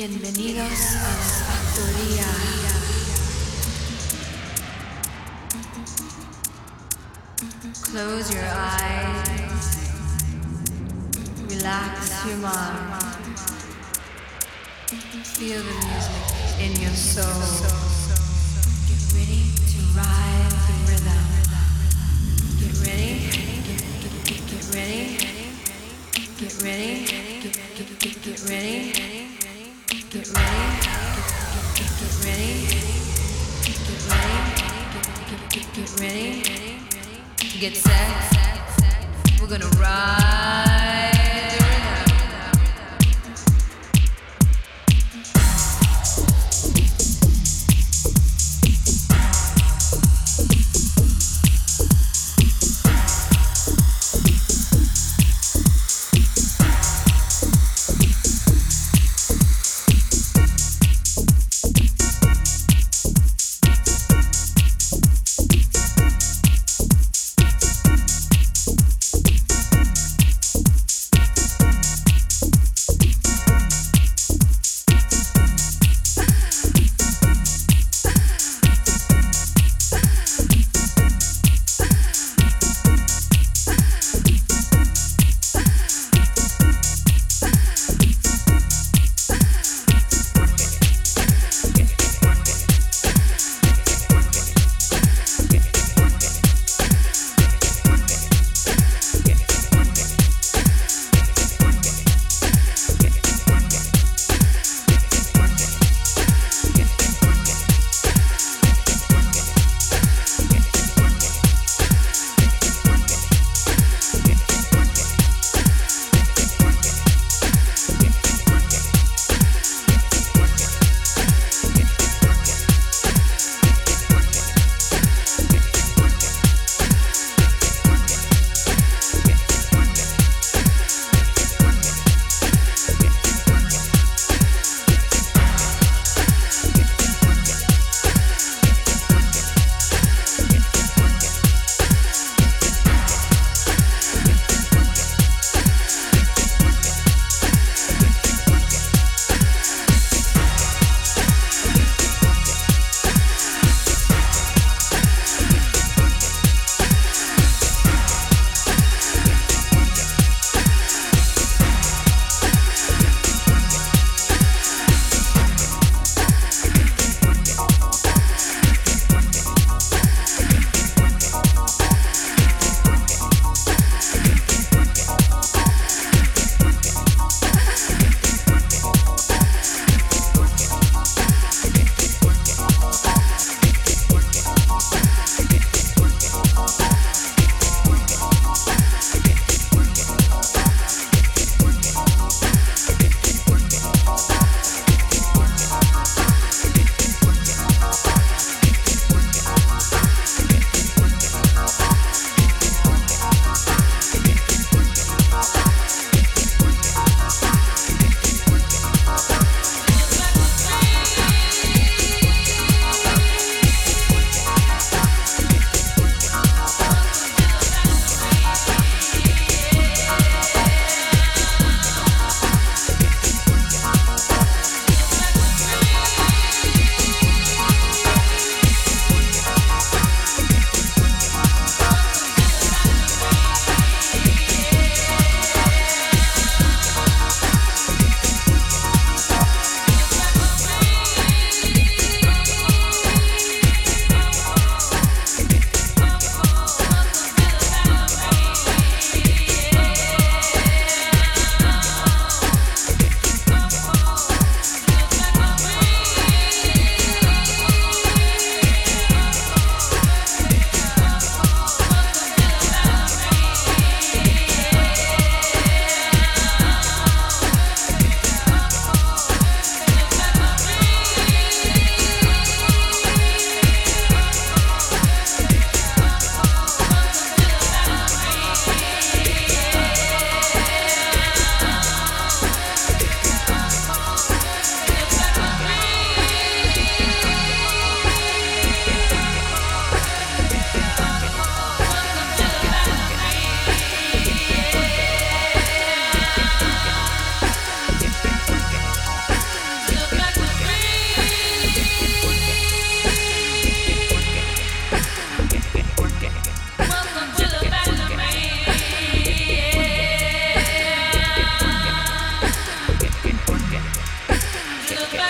Bienvenidos a la factoría. Close your eyes. Relax your mind. Feel the music in your soul. Get ready to ride the rhythm. Get ready. Get, get, get get ready. Get ready. Get, get, get ready. Get ready. Get, ready, get, ready, get ready, kick, get ready. Get set. We're gonna ride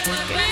work.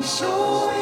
So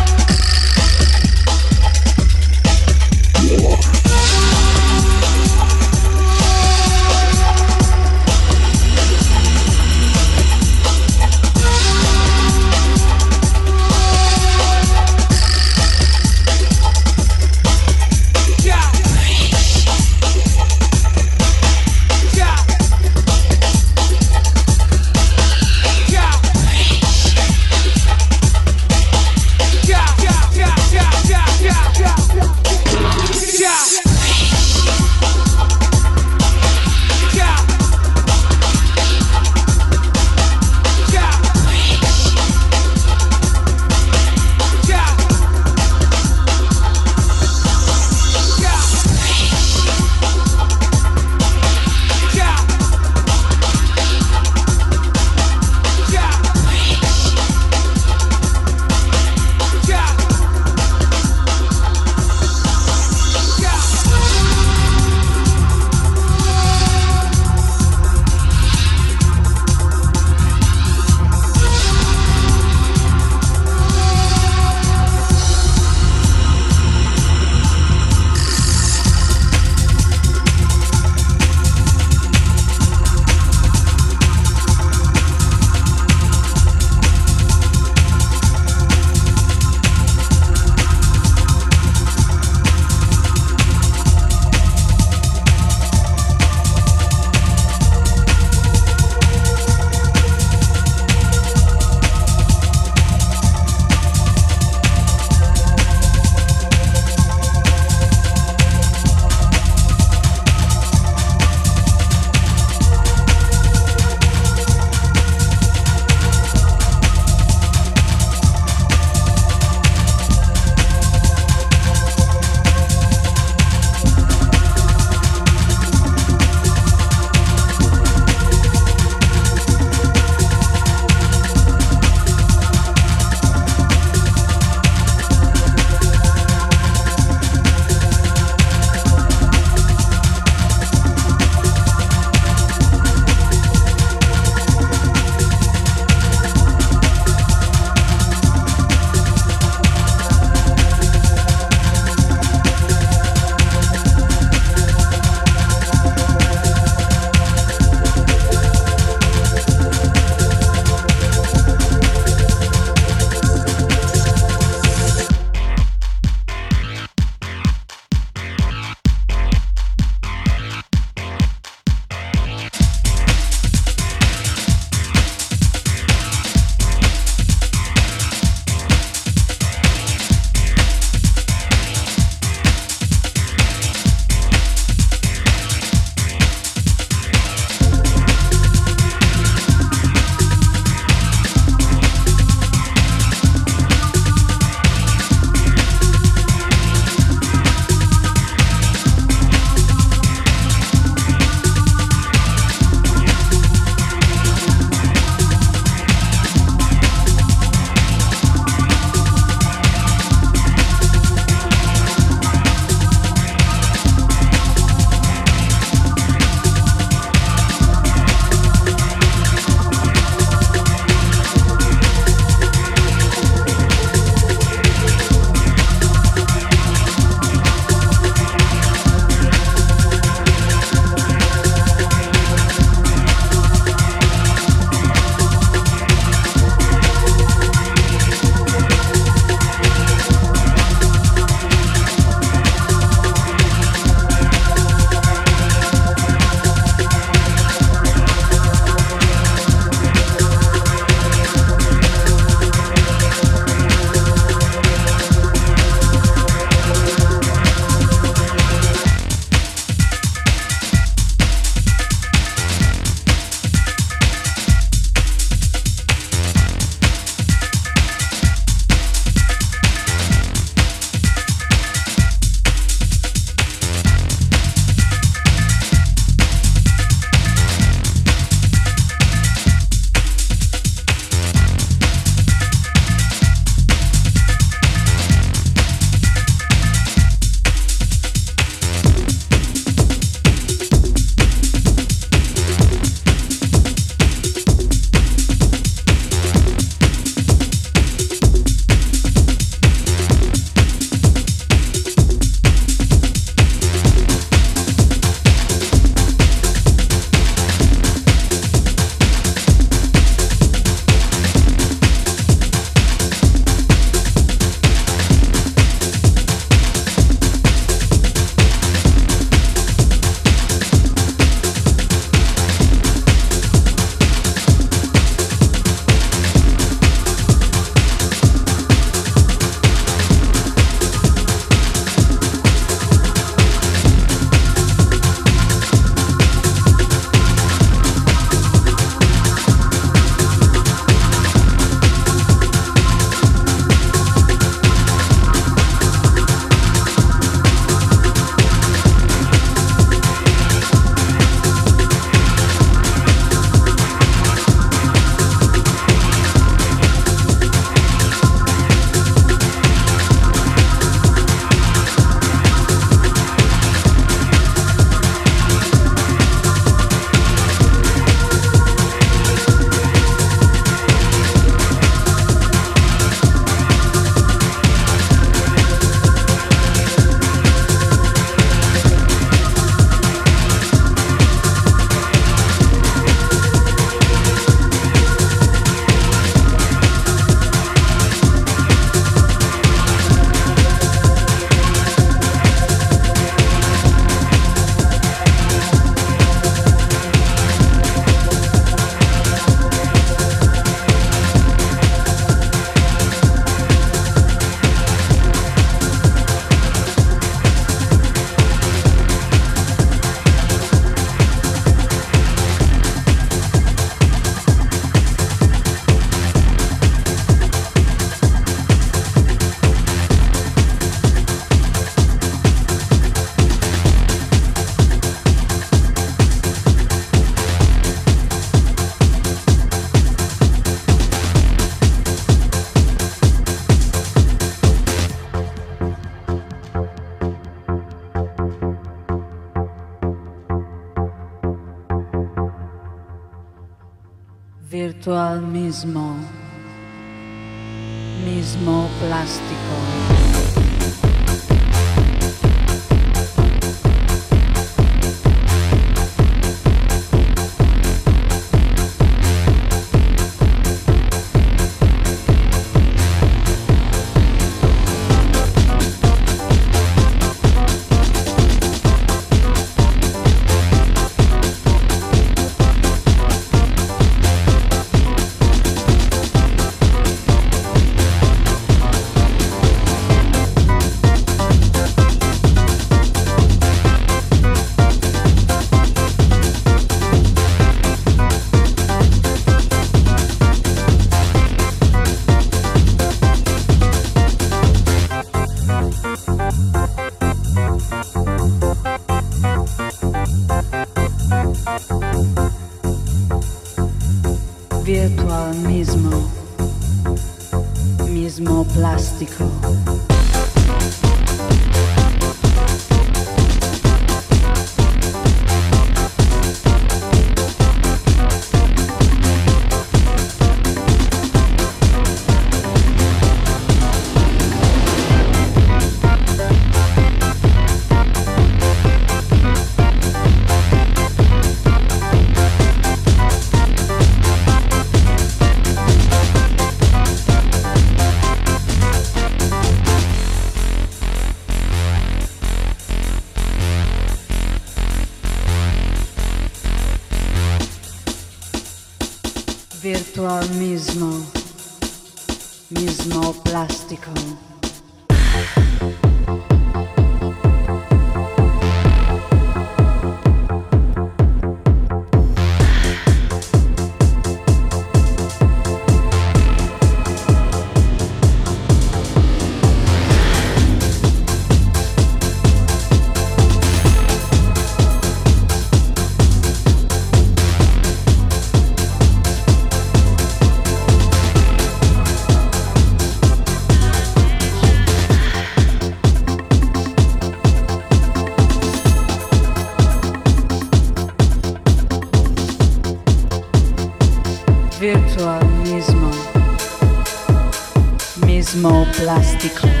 Mismo plástico.